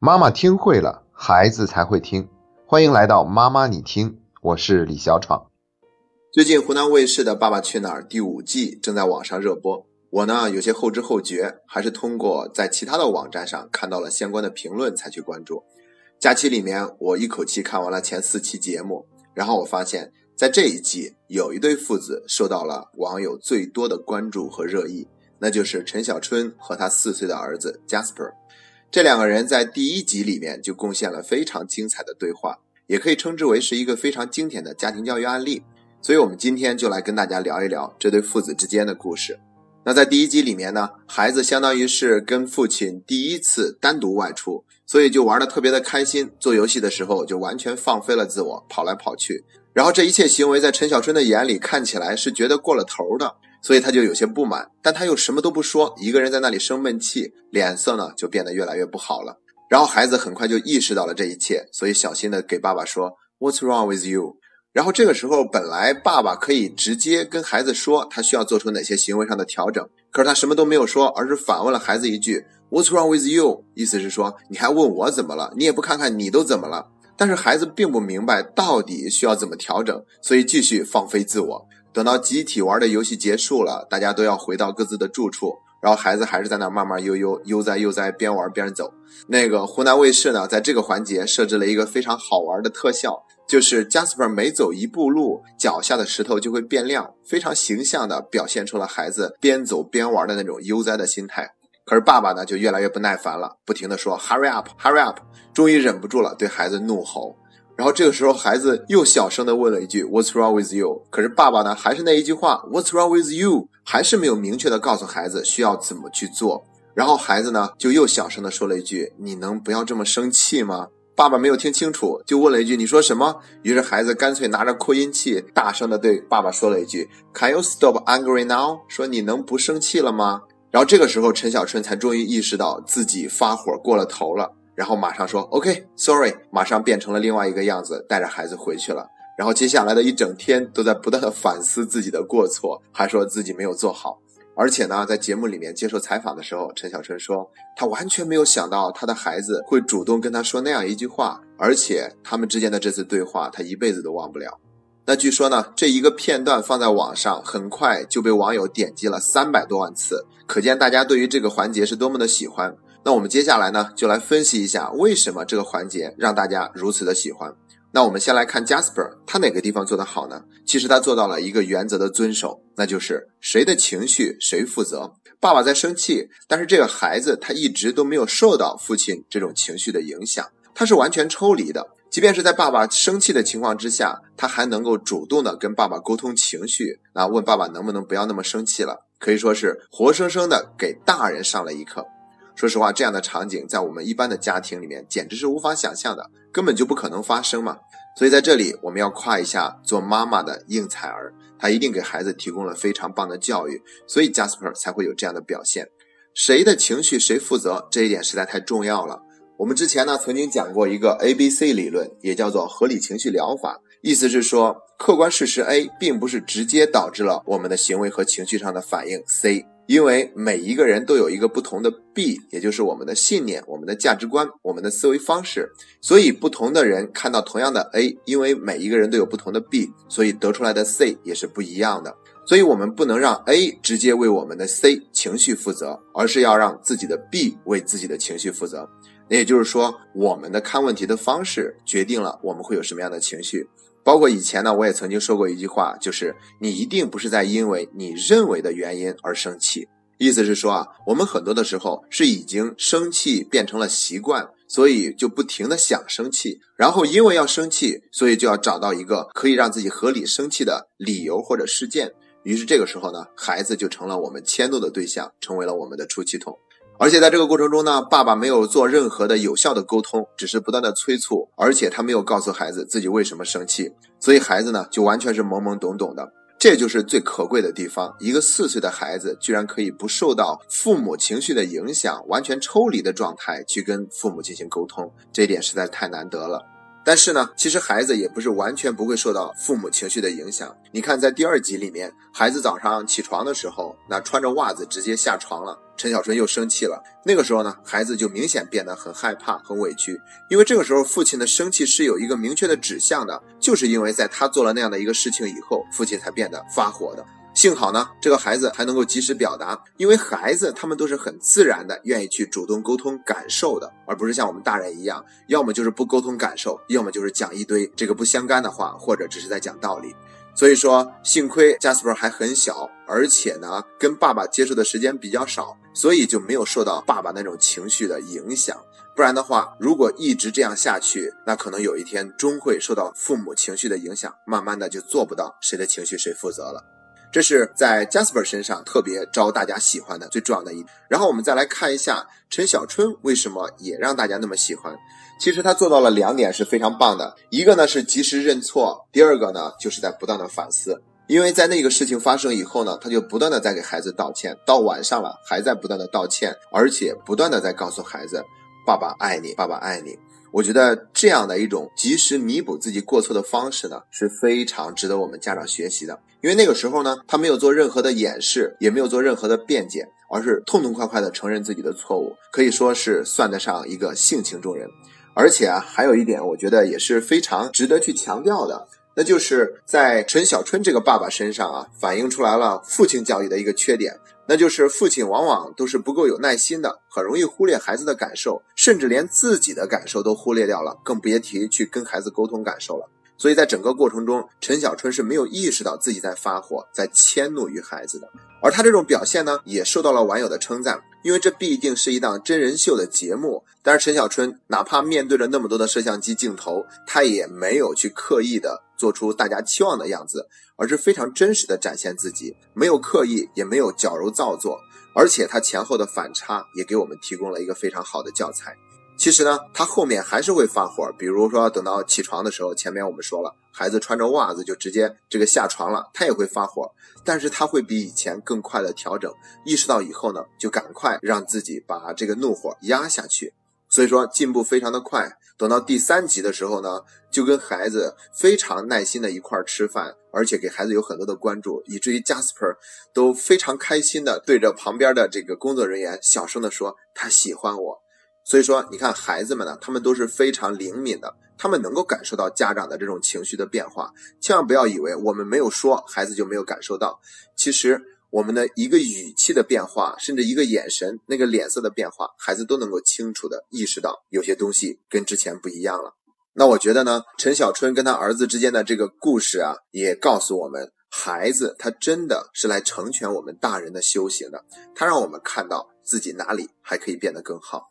妈妈听会了，孩子才会听。欢迎来到妈妈你听，我是李小闯。最近湖南卫视的《爸爸去哪儿》第五季正在网上热播，我呢有些后知后觉，还是通过在其他的网站上看到了相关的评论才去关注。假期里面，我一口气看完了前四期节目，然后我发现，在这一季有一对父子受到了网友最多的关注和热议，那就是陈小春和他四岁的儿子 Jasper。这两个人在第一集里面就贡献了非常精彩的对话，也可以称之为是一个非常经典的家庭教育案例。所以，我们今天就来跟大家聊一聊这对父子之间的故事。那在第一集里面呢，孩子相当于是跟父亲第一次单独外出，所以就玩的特别的开心。做游戏的时候就完全放飞了自我，跑来跑去。然后这一切行为在陈小春的眼里看起来是觉得过了头的。所以他就有些不满，但他又什么都不说，一个人在那里生闷气，脸色呢就变得越来越不好了。然后孩子很快就意识到了这一切，所以小心的给爸爸说：“What's wrong with you？” 然后这个时候本来爸爸可以直接跟孩子说他需要做出哪些行为上的调整，可是他什么都没有说，而是反问了孩子一句：“What's wrong with you？” 意思是说你还问我怎么了？你也不看看你都怎么了？但是孩子并不明白到底需要怎么调整，所以继续放飞自我。等到集体玩的游戏结束了，大家都要回到各自的住处，然后孩子还是在那慢慢悠悠悠哉悠哉，边玩边走。那个湖南卫视呢，在这个环节设置了一个非常好玩的特效，就是 Jasper 每走一步路，脚下的石头就会变亮，非常形象的表现出了孩子边走边玩的那种悠哉的心态。可是爸爸呢，就越来越不耐烦了，不停的说 Hurry up, Hurry up，终于忍不住了，对孩子怒吼。然后这个时候，孩子又小声的问了一句 "What's wrong with you？" 可是爸爸呢，还是那一句话 "What's wrong with you？" 还是没有明确的告诉孩子需要怎么去做。然后孩子呢，就又小声的说了一句："你能不要这么生气吗？"爸爸没有听清楚，就问了一句："你说什么？"于是孩子干脆拿着扩音器，大声的对爸爸说了一句："Can you stop angry now？" 说你能不生气了吗？然后这个时候，陈小春才终于意识到自己发火过了头了。然后马上说 OK，Sorry，马上变成了另外一个样子，带着孩子回去了。然后接下来的一整天都在不断的反思自己的过错，还说自己没有做好。而且呢，在节目里面接受采访的时候，陈小春说他完全没有想到他的孩子会主动跟他说那样一句话，而且他们之间的这次对话他一辈子都忘不了。那据说呢，这一个片段放在网上，很快就被网友点击了三百多万次，可见大家对于这个环节是多么的喜欢。那我们接下来呢，就来分析一下为什么这个环节让大家如此的喜欢。那我们先来看 Jasper，他哪个地方做得好呢？其实他做到了一个原则的遵守，那就是谁的情绪谁负责。爸爸在生气，但是这个孩子他一直都没有受到父亲这种情绪的影响，他是完全抽离的。即便是在爸爸生气的情况之下，他还能够主动的跟爸爸沟通情绪，那问爸爸能不能不要那么生气了，可以说是活生生的给大人上了一课。说实话，这样的场景在我们一般的家庭里面简直是无法想象的，根本就不可能发生嘛。所以在这里，我们要夸一下做妈妈的应采儿，她一定给孩子提供了非常棒的教育，所以 Jasper 才会有这样的表现。谁的情绪谁负责，这一点实在太重要了。我们之前呢曾经讲过一个 A B C 理论，也叫做合理情绪疗法，意思是说，客观事实 A 并不是直接导致了我们的行为和情绪上的反应 C。因为每一个人都有一个不同的 B，也就是我们的信念、我们的价值观、我们的思维方式，所以不同的人看到同样的 A，因为每一个人都有不同的 B，所以得出来的 C 也是不一样的。所以我们不能让 A 直接为我们的 C 情绪负责，而是要让自己的 B 为自己的情绪负责。那也就是说，我们的看问题的方式决定了我们会有什么样的情绪。包括以前呢，我也曾经说过一句话，就是你一定不是在因为你认为的原因而生气。意思是说啊，我们很多的时候是已经生气变成了习惯，所以就不停的想生气，然后因为要生气，所以就要找到一个可以让自己合理生气的理由或者事件。于是这个时候呢，孩子就成了我们迁怒的对象，成为了我们的出气筒。而且在这个过程中呢，爸爸没有做任何的有效的沟通，只是不断的催促，而且他没有告诉孩子自己为什么生气，所以孩子呢就完全是懵懵懂懂的。这就是最可贵的地方，一个四岁的孩子居然可以不受到父母情绪的影响，完全抽离的状态去跟父母进行沟通，这一点实在太难得了。但是呢，其实孩子也不是完全不会受到父母情绪的影响。你看，在第二集里面，孩子早上起床的时候，那穿着袜子直接下床了，陈小春又生气了。那个时候呢，孩子就明显变得很害怕、很委屈，因为这个时候父亲的生气是有一个明确的指向的，就是因为在他做了那样的一个事情以后，父亲才变得发火的。幸好呢，这个孩子还能够及时表达，因为孩子他们都是很自然的，愿意去主动沟通感受的，而不是像我们大人一样，要么就是不沟通感受，要么就是讲一堆这个不相干的话，或者只是在讲道理。所以说，幸亏 Jasper 还很小，而且呢，跟爸爸接触的时间比较少，所以就没有受到爸爸那种情绪的影响。不然的话，如果一直这样下去，那可能有一天终会受到父母情绪的影响，慢慢的就做不到谁的情绪谁负责了。这是在 Jasper 身上特别招大家喜欢的最重要的一。然后我们再来看一下陈小春为什么也让大家那么喜欢。其实他做到了两点是非常棒的，一个呢是及时认错，第二个呢就是在不断的反思。因为在那个事情发生以后呢，他就不断的在给孩子道歉，到晚上了还在不断的道歉，而且不断的在告诉孩子：“爸爸爱你，爸爸爱你。”我觉得这样的一种及时弥补自己过错的方式呢，是非常值得我们家长学习的。因为那个时候呢，他没有做任何的掩饰，也没有做任何的辩解，而是痛痛快快的承认自己的错误，可以说是算得上一个性情中人。而且啊，还有一点，我觉得也是非常值得去强调的，那就是在陈小春这个爸爸身上啊，反映出来了父亲教育的一个缺点。那就是父亲往往都是不够有耐心的，很容易忽略孩子的感受，甚至连自己的感受都忽略掉了，更别提去跟孩子沟通感受了。所以在整个过程中，陈小春是没有意识到自己在发火，在迁怒于孩子的。而他这种表现呢，也受到了网友的称赞，因为这毕竟是一档真人秀的节目。但是陈小春哪怕面对着那么多的摄像机镜头，他也没有去刻意的做出大家期望的样子，而是非常真实的展现自己，没有刻意，也没有矫揉造作。而且他前后的反差也给我们提供了一个非常好的教材。其实呢，他后面还是会发火。比如说，等到起床的时候，前面我们说了，孩子穿着袜子就直接这个下床了，他也会发火。但是他会比以前更快的调整，意识到以后呢，就赶快让自己把这个怒火压下去。所以说进步非常的快。等到第三集的时候呢，就跟孩子非常耐心的一块吃饭，而且给孩子有很多的关注，以至于 Jasper 都非常开心的对着旁边的这个工作人员小声的说：“他喜欢我。”所以说，你看孩子们呢，他们都是非常灵敏的，他们能够感受到家长的这种情绪的变化。千万不要以为我们没有说，孩子就没有感受到。其实，我们的一个语气的变化，甚至一个眼神、那个脸色的变化，孩子都能够清楚的意识到有些东西跟之前不一样了。那我觉得呢，陈小春跟他儿子之间的这个故事啊，也告诉我们，孩子他真的是来成全我们大人的修行的，他让我们看到自己哪里还可以变得更好。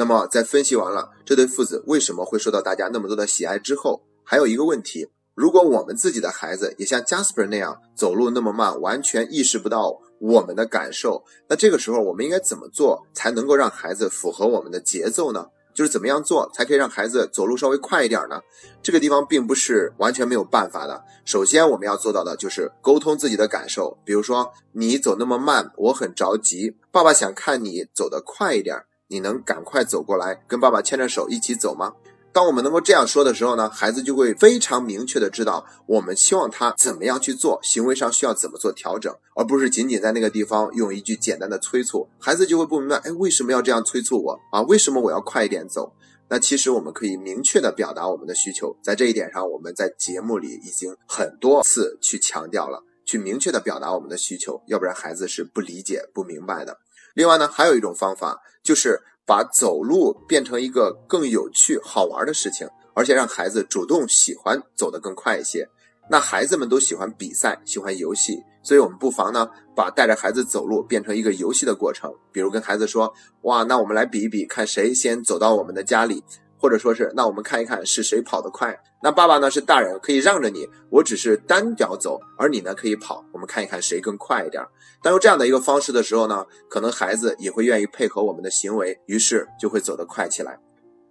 那么，在分析完了这对父子为什么会受到大家那么多的喜爱之后，还有一个问题：如果我们自己的孩子也像 Jasper 那样走路那么慢，完全意识不到我们的感受，那这个时候我们应该怎么做才能够让孩子符合我们的节奏呢？就是怎么样做才可以让孩子走路稍微快一点呢？这个地方并不是完全没有办法的。首先，我们要做到的就是沟通自己的感受，比如说你走那么慢，我很着急，爸爸想看你走得快一点。你能赶快走过来，跟爸爸牵着手一起走吗？当我们能够这样说的时候呢，孩子就会非常明确的知道我们希望他怎么样去做，行为上需要怎么做调整，而不是仅仅在那个地方用一句简单的催促，孩子就会不明白，哎，为什么要这样催促我啊？为什么我要快一点走？那其实我们可以明确的表达我们的需求，在这一点上，我们在节目里已经很多次去强调了，去明确的表达我们的需求，要不然孩子是不理解、不明白的。另外呢，还有一种方法，就是把走路变成一个更有趣、好玩的事情，而且让孩子主动喜欢走得更快一些。那孩子们都喜欢比赛，喜欢游戏，所以我们不妨呢，把带着孩子走路变成一个游戏的过程。比如跟孩子说：“哇，那我们来比一比，看谁先走到我们的家里。”或者说是，那我们看一看是谁跑得快。那爸爸呢是大人，可以让着你，我只是单脚走，而你呢可以跑。我们看一看谁更快一点。当用这样的一个方式的时候呢，可能孩子也会愿意配合我们的行为，于是就会走得快起来。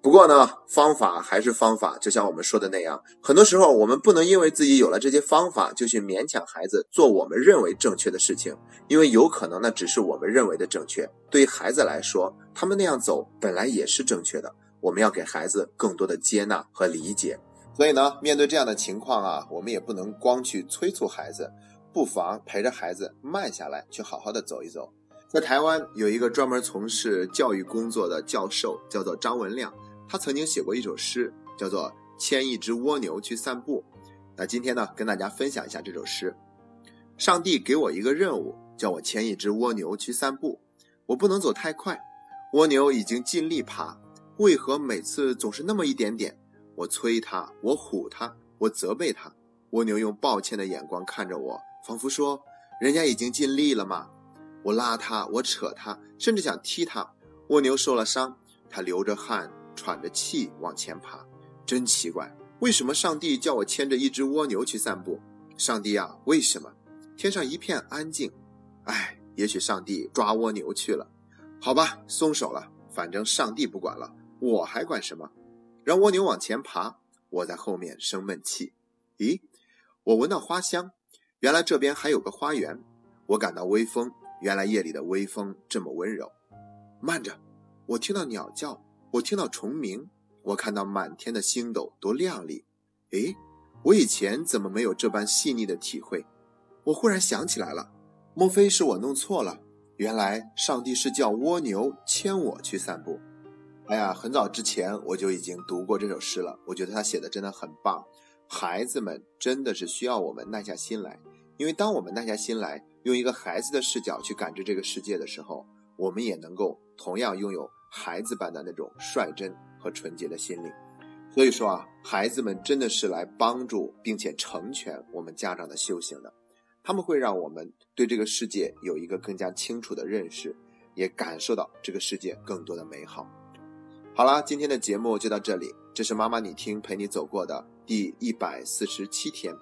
不过呢，方法还是方法，就像我们说的那样，很多时候我们不能因为自己有了这些方法，就去勉强孩子做我们认为正确的事情，因为有可能那只是我们认为的正确。对于孩子来说，他们那样走本来也是正确的。我们要给孩子更多的接纳和理解。所以呢，面对这样的情况啊，我们也不能光去催促孩子，不妨陪着孩子慢下来，去好好的走一走。在台湾有一个专门从事教育工作的教授，叫做张文亮，他曾经写过一首诗，叫做《牵一只蜗牛去散步》。那今天呢，跟大家分享一下这首诗。上帝给我一个任务，叫我牵一只蜗牛去散步。我不能走太快，蜗牛已经尽力爬，为何每次总是那么一点点？我催他，我唬他，我责备他。蜗牛用抱歉的眼光看着我，仿佛说：“人家已经尽力了嘛。”我拉它，我扯它，甚至想踢它。蜗牛受了伤，它流着汗，喘着气往前爬。真奇怪，为什么上帝叫我牵着一只蜗牛去散步？上帝啊，为什么？天上一片安静。唉，也许上帝抓蜗牛去了。好吧，松手了。反正上帝不管了，我还管什么？让蜗牛往前爬，我在后面生闷气。咦，我闻到花香，原来这边还有个花园。我感到微风。原来夜里的微风这么温柔。慢着，我听到鸟叫，我听到虫鸣，我看到满天的星斗多亮丽。诶，我以前怎么没有这般细腻的体会？我忽然想起来了，莫非是我弄错了？原来上帝是叫蜗牛牵我去散步。哎呀，很早之前我就已经读过这首诗了，我觉得他写的真的很棒。孩子们真的是需要我们耐下心来，因为当我们耐下心来。用一个孩子的视角去感知这个世界的时候，我们也能够同样拥有孩子般的那种率真和纯洁的心灵。所以说啊，孩子们真的是来帮助并且成全我们家长的修行的。他们会让我们对这个世界有一个更加清楚的认识，也感受到这个世界更多的美好。好啦，今天的节目就到这里，这是妈妈你听陪你走过的第一百四十七天。